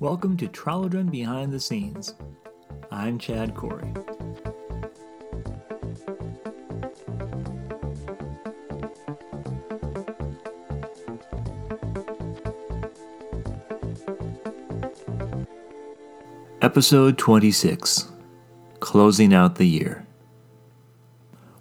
Welcome to Trollodron Behind the Scenes. I'm Chad Corey. Episode 26 Closing Out the Year.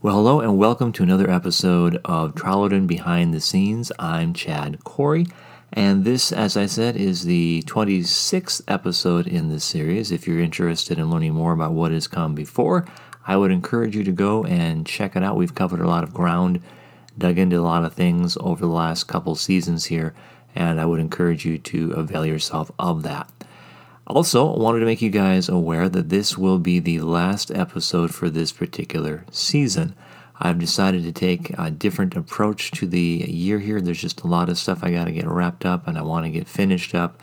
Well, hello and welcome to another episode of Trollodron Behind the Scenes. I'm Chad Corey, and this, as I said, is the 26th episode in this series. If you're interested in learning more about what has come before, I would encourage you to go and check it out. We've covered a lot of ground, dug into a lot of things over the last couple seasons here, and I would encourage you to avail yourself of that. Also, I wanted to make you guys aware that this will be the last episode for this particular season. I've decided to take a different approach to the year here. There's just a lot of stuff I got to get wrapped up and I want to get finished up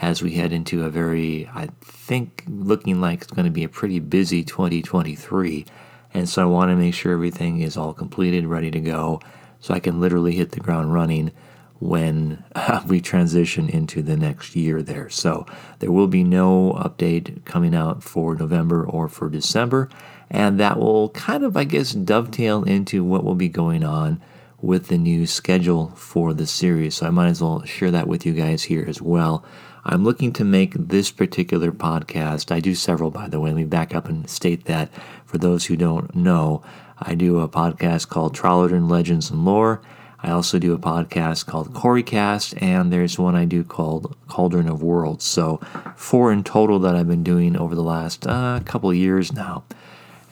as we head into a very, I think, looking like it's going to be a pretty busy 2023. And so I want to make sure everything is all completed, ready to go, so I can literally hit the ground running when we transition into the next year there. So there will be no update coming out for November or for December. And that will kind of, I guess, dovetail into what will be going on with the new schedule for the series. So I might as well share that with you guys here as well. I'm looking to make this particular podcast. I do several, by the way. Let me back up and state that for those who don't know. I do a podcast called Trollodron Legends and Lore. I also do a podcast called Coreycast, and there's one I do called Cauldron of Worlds. So, four in total that I've been doing over the last uh, couple years now.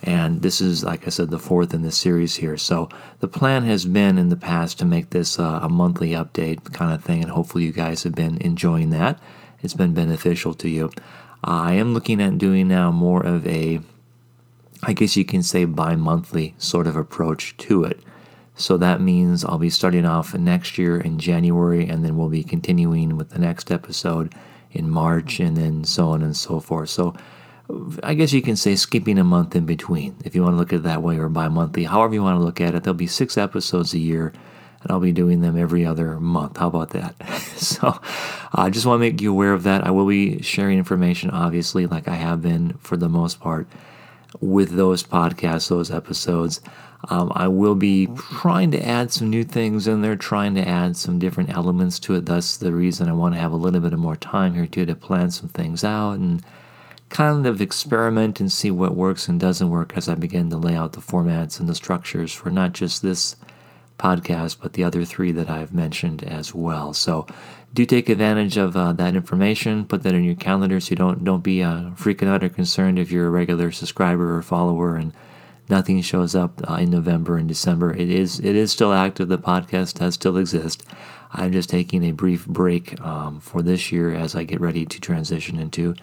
And this is, like I said, the fourth in the series here. So the plan has been in the past to make this uh, a monthly update kind of thing, and hopefully you guys have been enjoying that. It's been beneficial to you. I am looking at doing now more of a, I guess you can say, bi monthly sort of approach to it. So that means I'll be starting off next year in January, and then we'll be continuing with the next episode in March, and then so on and so forth. So I guess you can say skipping a month in between, if you want to look at it that way, or bi monthly, however you want to look at it. There'll be six episodes a year, and I'll be doing them every other month. How about that? so I just want to make you aware of that. I will be sharing information, obviously, like I have been for the most part, with those podcasts, those episodes. Um, I will be trying to add some new things in there, trying to add some different elements to it. That's the reason I want to have a little bit of more time here too to plan some things out and kind of experiment and see what works and doesn't work as I begin to lay out the formats and the structures for not just this podcast, but the other three that I've mentioned as well. So do take advantage of uh, that information. Put that in your calendar so you don't don't be uh, freaking out or concerned if you're a regular subscriber or follower and nothing shows up uh, in November and December. It is it is still active. The podcast does still exist. I'm just taking a brief break um, for this year as I get ready to transition into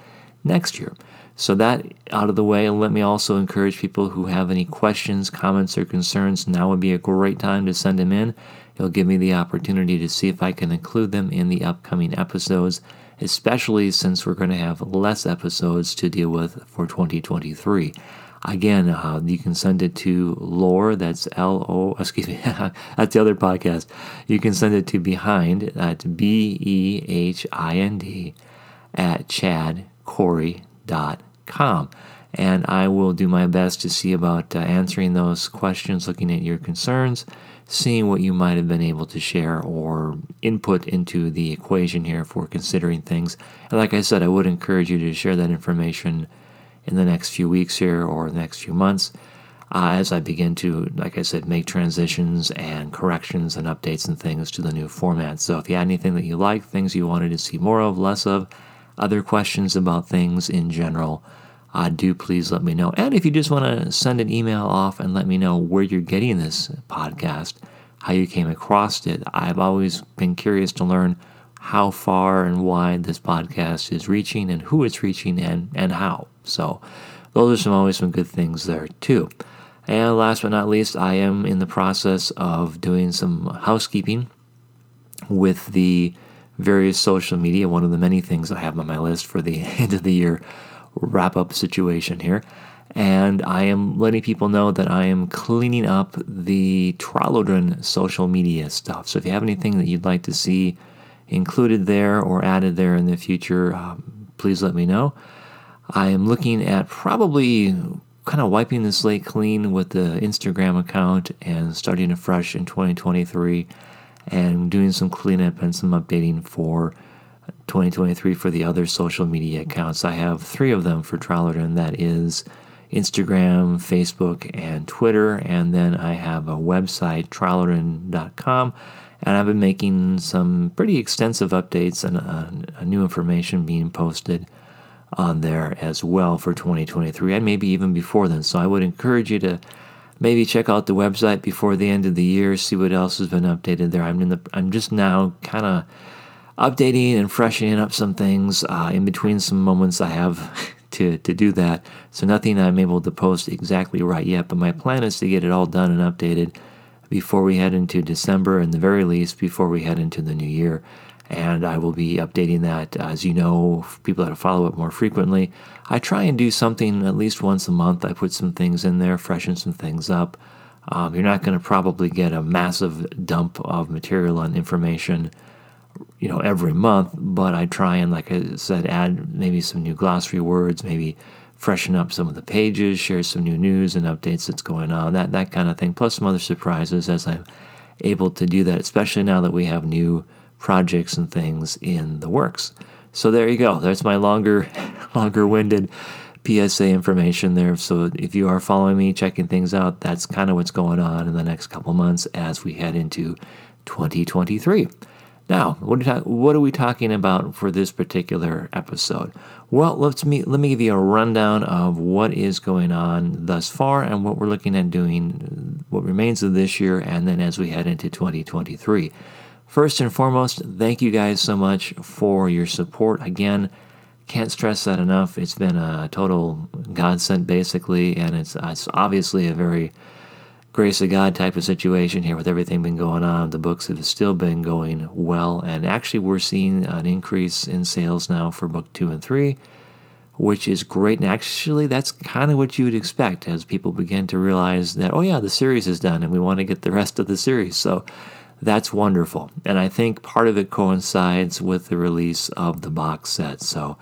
next year. So, that out of the way, let me also encourage people who have any questions, comments, or concerns. Now would be a great time to send them in. It'll give me the opportunity to see if I can include them in the upcoming episodes, especially since we're going to have less episodes to deal with for 2023. Again, uh, you can send it to Lore, that's L O, excuse me, that's the other podcast. You can send it to Behind, that's B E H I N D, at Chad corey.com. And I will do my best to see about uh, answering those questions, looking at your concerns, seeing what you might have been able to share or input into the equation here for considering things. And like I said, I would encourage you to share that information in the next few weeks here or the next few months. Uh, as I begin to, like I said, make transitions and corrections and updates and things to the new format. So if you had anything that you like, things you wanted to see more of, less of, other questions about things in general, uh, do please let me know. And if you just want to send an email off and let me know where you're getting this podcast, how you came across it, I've always been curious to learn how far and wide this podcast is reaching and who it's reaching and, and how. So, those are some always some good things there too. And last but not least, I am in the process of doing some housekeeping with the various social media, one of the many things I have on my list for the end of the year wrap up situation here. And I am letting people know that I am cleaning up the Trollodron social media stuff. So if you have anything that you'd like to see included there or added there in the future, um, please let me know. I am looking at probably kind of wiping the slate clean with the Instagram account and starting afresh in 2023 and doing some cleanup and some updating for 2023 for the other social media accounts. I have three of them for Trallerton. That is Instagram, Facebook, and Twitter. And then I have a website, trallerton.com. And I've been making some pretty extensive updates and uh, new information being posted on there as well for 2023 and maybe even before then. So I would encourage you to maybe check out the website before the end of the year, see what else has been updated there. I'm in the I'm just now kind of updating and freshening up some things uh, in between some moments I have to to do that. So nothing I'm able to post exactly right yet, but my plan is to get it all done and updated before we head into December, and the very least before we head into the new year and I will be updating that. As you know, people that follow it more frequently, I try and do something at least once a month. I put some things in there, freshen some things up. Um, you're not going to probably get a massive dump of material and information, you know, every month. But I try and, like I said, add maybe some new glossary words, maybe freshen up some of the pages, share some new news and updates that's going on, that that kind of thing. Plus some other surprises as I'm able to do that, especially now that we have new projects and things in the works. So there you go. That's my longer, longer-winded PSA information there. So if you are following me, checking things out, that's kind of what's going on in the next couple months as we head into 2023. Now, what are, we talking about for this particular episode? Well, let's me, let me give you a rundown of what is going on thus far and what we're looking at doing, what remains of this year, and then as we head into 2023. First and foremost, thank you guys so much for your support. Again, can't stress that enough. It's been a total godsend, basically, and it's, it's obviously a very grace of God type of situation here with everything been going on. The books have still been going well, and actually, we're seeing an increase in sales now for book two and three, which is great. And actually, that's kind of what you would expect as people begin to realize that, oh, yeah, the series is done, and we want to get the rest of the series. So, that's wonderful. And I think part of it coincides with the release of the box set. So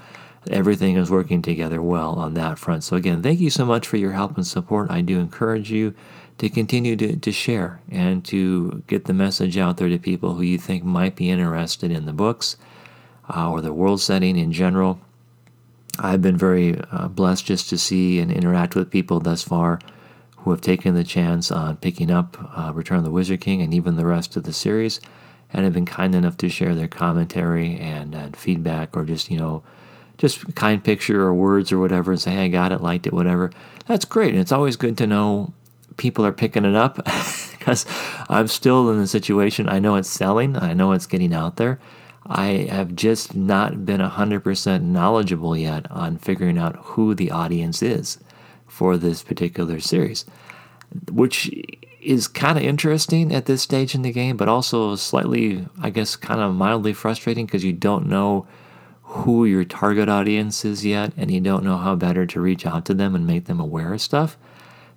everything is working together well on that front. So, again, thank you so much for your help and support. I do encourage you to continue to, to share and to get the message out there to people who you think might be interested in the books uh, or the world setting in general. I've been very uh, blessed just to see and interact with people thus far who have taken the chance on picking up uh, Return of the Wizard King and even the rest of the series and have been kind enough to share their commentary and, and feedback or just, you know, just kind picture or words or whatever and say, hey, I got it, liked it, whatever. That's great. And it's always good to know people are picking it up because I'm still in the situation. I know it's selling, I know it's getting out there. I have just not been 100% knowledgeable yet on figuring out who the audience is for this particular series, which is kind of interesting at this stage in the game, but also slightly, I guess, kind of mildly frustrating because you don't know who your target audience is yet, and you don't know how better to reach out to them and make them aware of stuff.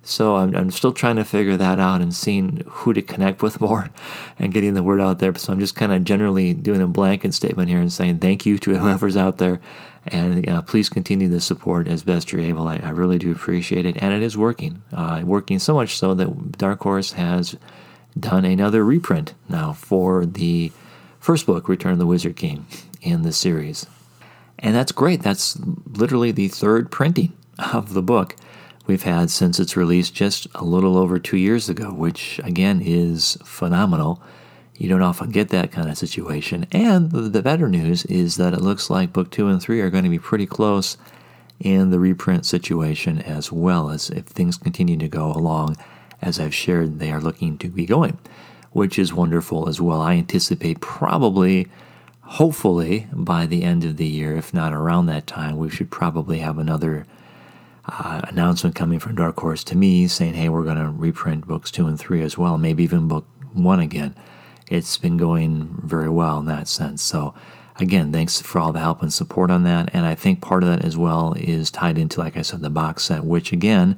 So I'm, I'm still trying to figure that out and seeing who to connect with more and getting the word out there. So I'm just kind of generally doing a blanket statement here and saying thank you to whoever's out there. And uh, please continue the support as best you're able. I, I really do appreciate it. And it is working. Uh, working so much so that Dark Horse has done another reprint now for the first book, Return of the Wizard King, in the series. And that's great. That's literally the third printing of the book we've had since its release just a little over two years ago, which again is phenomenal. You don't often get that kind of situation. And the, better news is that it looks like book two and three are going to be pretty close in the reprint situation as well as if things continue to go along as I've shared, they are looking to be going, which is wonderful as well. I anticipate probably, hopefully, by the end of the year, if not around that time, we should probably have another uh, announcement coming from Dark Horse to me saying, hey, we're going to reprint books two and three as well, maybe even book one again. It's been going very well in that sense. So, again, thanks for all the help and support on that. And I think part of that as well is tied into, like I said, the box set, which again,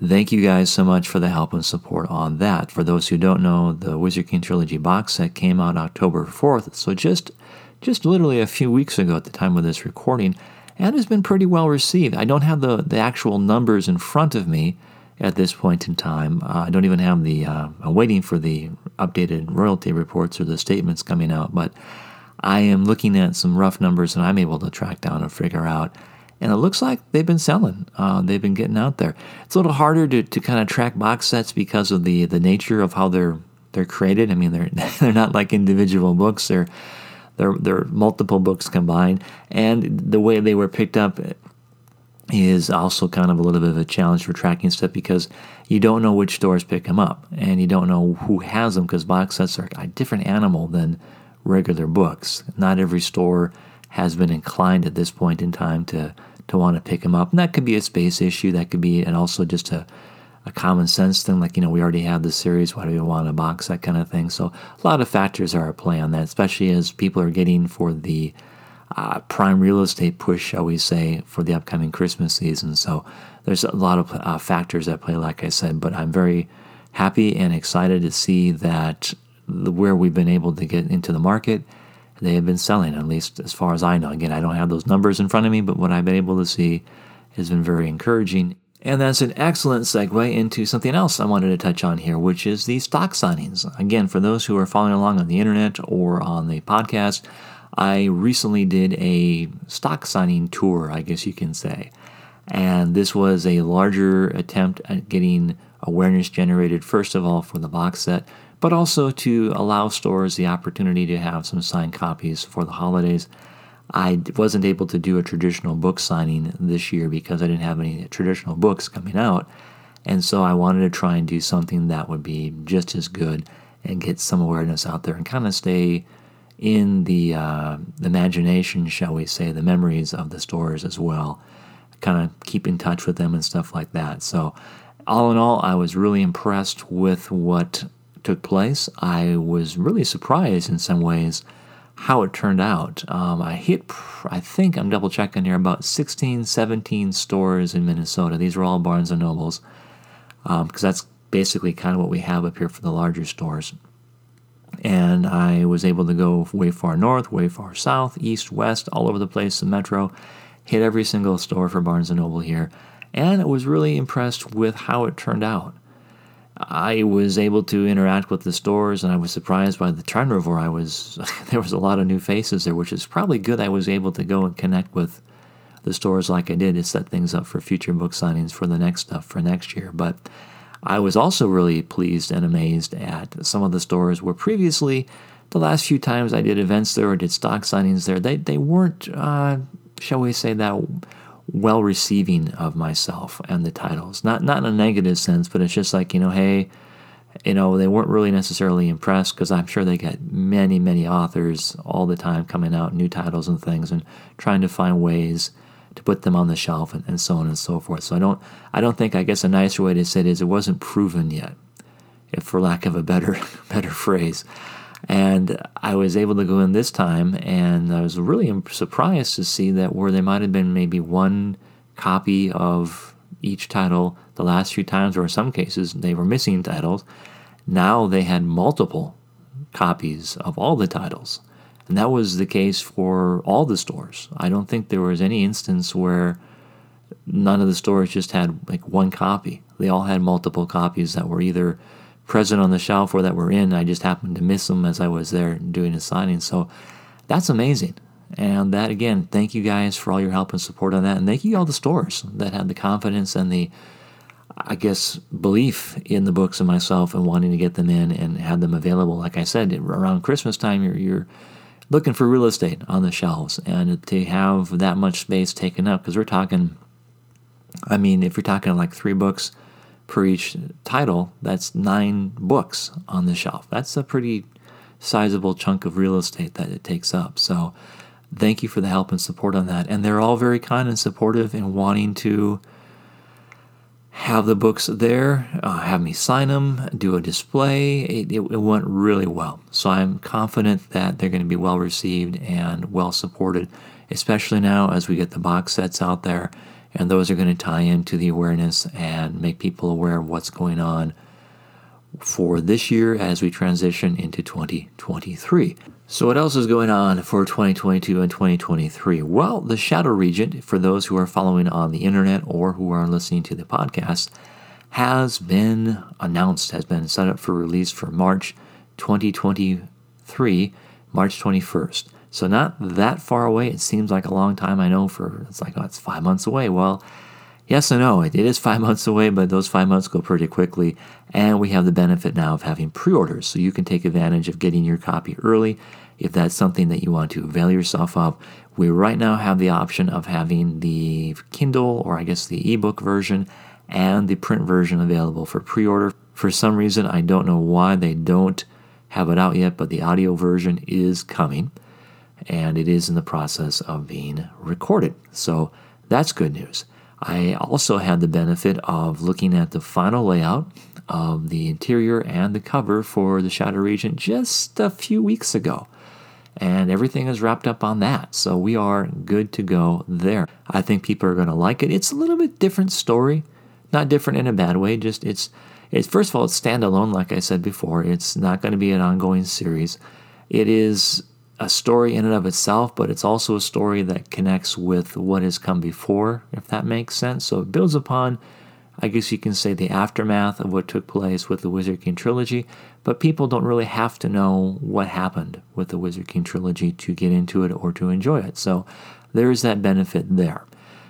thank you guys so much for the help and support on that. For those who don't know, the Wizard King Trilogy box set came out October 4th. So, just just literally a few weeks ago at the time of this recording, and has been pretty well received. I don't have the, the actual numbers in front of me at this point in time. Uh, I don't even have the, uh, I'm waiting for the updated royalty reports or the statements coming out, but I am looking at some rough numbers and I'm able to track down and figure out. And it looks like they've been selling. Uh, they've been getting out there. It's a little harder to, to kind of track box sets because of the, the nature of how they're they're created. I mean, they're they're not like individual books. They're they're they're multiple books combined, and the way they were picked up is also kind of a little bit of a challenge for tracking stuff because you don't know which stores pick them up, and you don't know who has them because box sets are a different animal than regular books. Not every store has been inclined at this point in time to to want to pick them up, and that could be a space issue. That could be, and also just a a common sense thing, like, you know, we already have the series, why do we want a box, that kind of thing. So a lot of factors are at play on that, especially as people are getting for the uh, prime real estate push, shall we say, for the upcoming Christmas season. So there's a lot of uh, factors at play, like I said, but I'm very happy and excited to see that the, where we've been able to get into the market, they have been selling, at least as far as I know. Again, I don't have those numbers in front of me, but what I've been able to see has been very encouraging. And that's an excellent segue into something else I wanted to touch on here, which is the stock signings. Again, for those who are following along on the internet or on the podcast, I recently did a stock signing tour, I guess you can say. And this was a larger attempt at getting awareness generated, first of all, for the box set, but also to allow stores the opportunity to have some signed copies for the holidays. I wasn't able to do a traditional book signing this year because I didn't have any traditional books coming out. And so I wanted to try and do something that would be just as good and get some awareness out there and kind of stay in the, uh, imagination, shall we say, the memories of the stores as well. Kind of keep in touch with them and stuff like that. So, all in all, I was really impressed with what took place. I was really surprised in some ways how it turned out. Um, I hit, I think I'm double checking here, about 16, 17 stores in Minnesota. These are all Barnes and Nobles, because um, that's basically kind of what we have up here for the larger stores. And I was able to go way far north, way far south, east, west, all over the place, the metro, hit every single store for Barnes and Noble here, and I was really impressed with how it turned out. I was able to interact with the stores, and I was surprised by the turnover. I was there was a lot of new faces there, which is probably good. I was able to go and connect with the stores like I did to set things up for future book signings for the next stuff for next year. But I was also really pleased and amazed at some of the stores where previously, the last few times I did events there or did stock signings there, they they weren't, uh, shall we say that well receiving of myself and the titles. Not not in a negative sense, but it's just like you know, hey, you know, they weren't really necessarily impressed because I'm sure they get many many authors all the time coming out new titles and things and trying to find ways to put them on the shelf and, and so on and so forth. So I don't I don't think I guess a nicer way to say it is it wasn't proven yet, if for lack of a better better phrase. And I was able to go in this time, and I was really surprised to see that where there might have been maybe one copy of each title the last few times, or in some cases they were missing titles, now they had multiple copies of all the titles. And that was the case for all the stores. I don't think there was any instance where none of the stores just had like one copy. They all had multiple copies that were either present on the shelf or that were in. I just happened to miss them as I was there doing a signing. So that's amazing. And that again, thank you guys for all your help and support on that. And thank you all the stores that had the confidence and the I guess belief in the books and myself and wanting to get them in and had them available. Like I said, around Christmas time you're you're looking for real estate on the shelves and to have that much space taken up because we're talking I mean, if you're talking like three books per each title, that's nine books on the shelf. That's a pretty sizable chunk of real estate that it takes up. So, thank you for the help and support on that. And they're all very kind and supportive in wanting to have the books there, uh, have me sign them, do a display. It, it, it went really well. So, I'm confident that they're going to be well received and well supported, especially now as we get the box sets out there and those are going to tie into the awareness and make people aware of what's going on for this year as we transition into 2023. So, what else is going on for 2022 and 2023? Well, the Shadow Regent, for those who are following on the internet or who are listening to the podcast, has been announced, has been set up for release for March 2023, March 21st. So, not that far away. It seems like a long time. I know for it's like, oh, it's five months away. Well, yes and no. It is five months away, but those five months go pretty quickly. And we have the benefit now of having pre orders. So, you can take advantage of getting your copy early if that's something that you want to avail yourself of. We right now have the option of having the Kindle or I guess the ebook version and the print version available for pre order. For some reason, I don't know why they don't have it out yet, but the audio version is coming and it is in the process of being recorded. So that's good news. I also had the benefit of looking at the final layout of the interior and the cover for the Shadow Regent just a few weeks ago. And everything is wrapped up on that. So we are good to go there. I think people are going to like it. It's a little bit different story. Not different in a bad way, just it's it's first of all it's standalone like I said before. It's not going to be an ongoing series. It is a story in and of itself, but it's also a story that connects with what has come before, if that makes sense. So it builds upon, I guess you can say, the aftermath of what took place with the Wizard King trilogy, but people don't really have to know what happened with the Wizard King trilogy to get into it or to enjoy it. So there is that benefit there.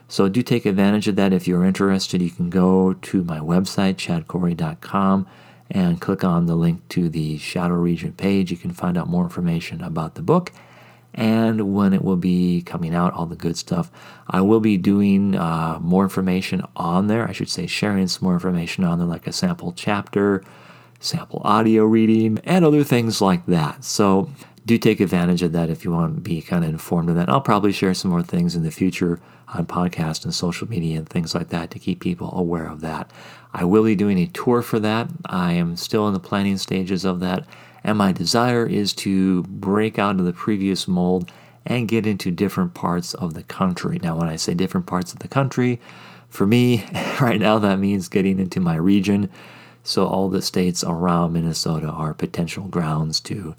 So do take advantage of that if you're interested. You can go to my website, chadcorey.com and click on the link to the Shadow Regent page. You can find out more information about the book and when it will be coming out, all the good stuff. I will be doing uh, more information on there. I should say, sharing some more information on there, like a sample chapter, sample audio reading, and other things like that. So do take advantage of that if you want to be kind of informed of that. I'll probably share some more things in the future on podcast and social media and things like that to keep people aware of that. I will be doing a tour for that. I am still in the planning stages of that. And my desire is to break out of the previous mold and get into different parts of the country. Now, when I say different parts of the country, for me, right now, that means getting into my region. So, all the states around Minnesota are potential grounds to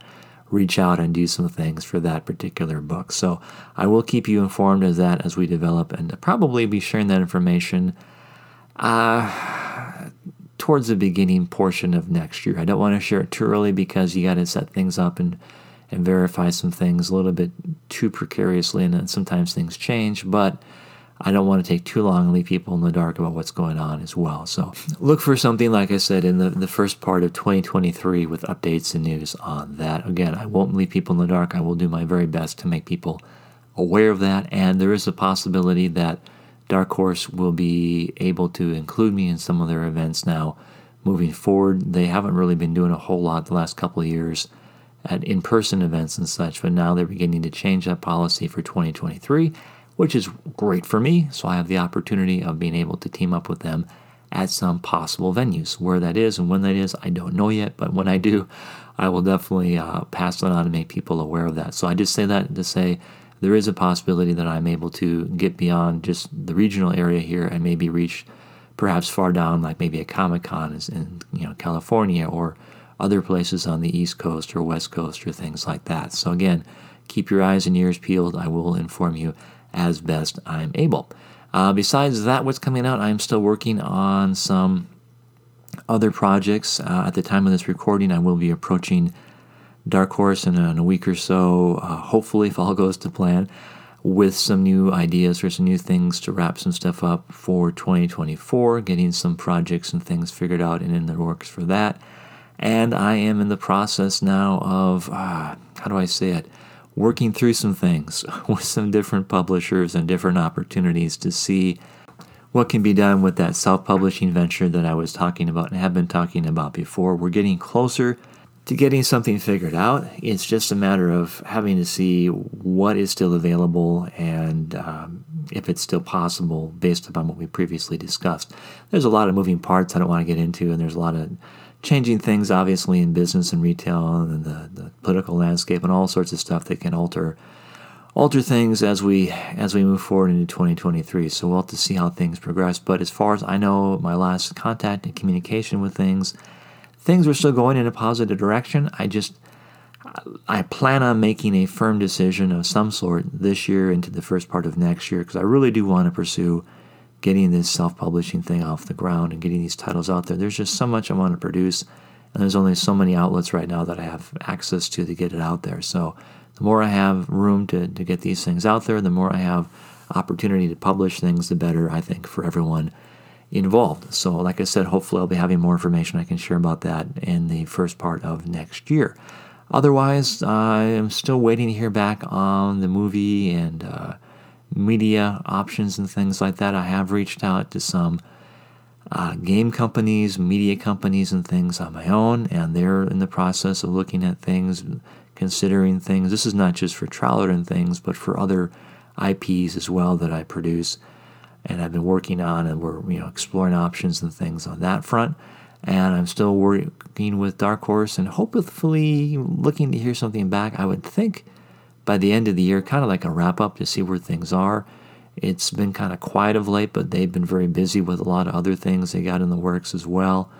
reach out and do some things for that particular book. So, I will keep you informed of that as we develop and probably be sharing that information. Uh, towards the beginning portion of next year. I don't want to share it too early because you got to set things up and and verify some things a little bit too precariously, and then sometimes things change. But I don't want to take too long and leave people in the dark about what's going on as well. So look for something, like I said, in the, the first part of 2023 with updates and news on that. Again, I won't leave people in the dark. I will do my very best to make people aware of that. And there is a possibility that Dark Horse will be able to include me in some of their events now moving forward. They haven't really been doing a whole lot the last couple of years at in person events and such, but now they're beginning to change that policy for 2023, which is great for me. So I have the opportunity of being able to team up with them at some possible venues. Where that is and when that is, I don't know yet, but when I do, I will definitely uh, pass that on and make people aware of that. So I just say that to say there is a possibility that I'm able to get beyond just the regional area here and maybe reach perhaps far down, like maybe a Comic Con in you know California or other places on the East Coast or West Coast or things like that. So again, keep your eyes and ears peeled. I will inform you as best I'm able. Uh, besides that, what's coming out, I'm still working on some other projects. Uh, at the time of this recording, I will be approaching Dark Horse in a, in a week or so, uh, hopefully, if all goes to plan, with some new ideas or some new things to wrap some stuff up for 2024, getting some projects and things figured out and in the works for that. And I am in the process now of, uh, how do I say it? Working through some things with some different publishers and different opportunities to see what can be done with that self publishing venture that I was talking about and have been talking about before. We're getting closer to getting something figured out. It's just a matter of having to see what is still available and um, if it's still possible based upon what we previously discussed. There's a lot of moving parts I don't want to get into, and there's a lot of changing things, obviously, in business and retail and the, the political landscape and all sorts of stuff that can alter alter things as we as we move forward into 2023. So we'll have to see how things progress. But as far as I know, my last contact and communication with things things are still going in a positive direction. I just I plan on making a firm decision of some sort this year into the first part of next year because I really do want to pursue getting this self-publishing thing off the ground and getting these titles out there. There's just so much I want to produce, and there's only so many outlets right now that I have access to to get it out there. So the more I have room to, to get these things out there, the more I have opportunity to publish things, the better I think for everyone involved. So, like I said, hopefully I'll be having more information I can share about that in the first part of next year. Otherwise, I am still waiting to hear back on the movie and uh, media options and things like that. I have reached out to some uh, game companies, media companies, and things on my own, and they're in the process of looking at things, considering things. This is not just for Trowler and things, but for other IPs as well that I produce and I've been working on, and we're you know exploring options and things on that front. And I'm still working with Dark Horse, and hopefully looking to hear something back. I would think by the end of the year, kind of like a wrap up to see where things are. It's been kind of quiet of late, but they've been very busy with a lot of other things they got in the works as well.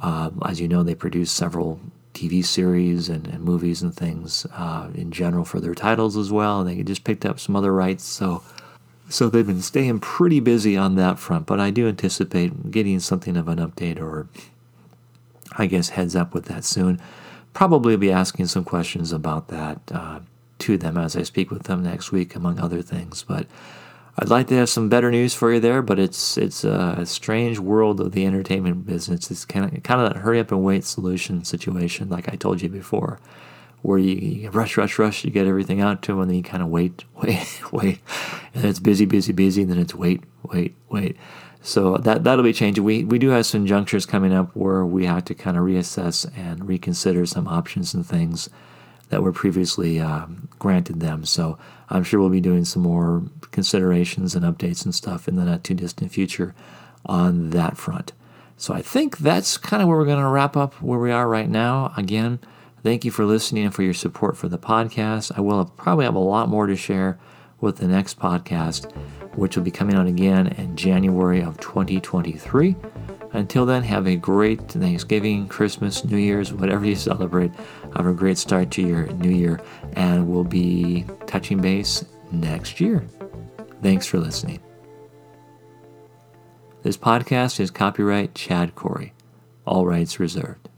Uh, as you know, they produce several TV series and, and movies and things uh, in general for their titles as well. And they just picked up some other rights. So so they've been staying pretty busy on that front, but I do anticipate getting something of an update or, I guess, heads up with that soon. Probably be asking some questions about that uh, to them as I speak with them next week, among other things. But I'd like to have some better news for you there, but it's it's a strange world of the entertainment business. It's kind of kind of that hurry up and wait solution situation, like I told you before where you, rush, rush, rush, you get everything out to them, and then you kind of wait, wait, wait, and it's busy, busy, busy, and then it's wait, wait, wait. So that that'll be changing. We we do have some junctures coming up where we have to kind of reassess and reconsider some options and things that were previously um, granted them. So I'm sure we'll be doing some more considerations and updates and stuff in the not too distant future on that front. So I think that's kind of where we're going to wrap up where we are right now. Again. Thank you for listening and for your support for the podcast. I will have, probably have a lot more to share with the next podcast, which will be coming out again in January of 2023. Until then, have a great Thanksgiving, Christmas, New Year's, whatever you celebrate. Have a great start to your new year, and we'll be touching base next year. Thanks for listening. This podcast is copyright Chad Corey. All rights reserved.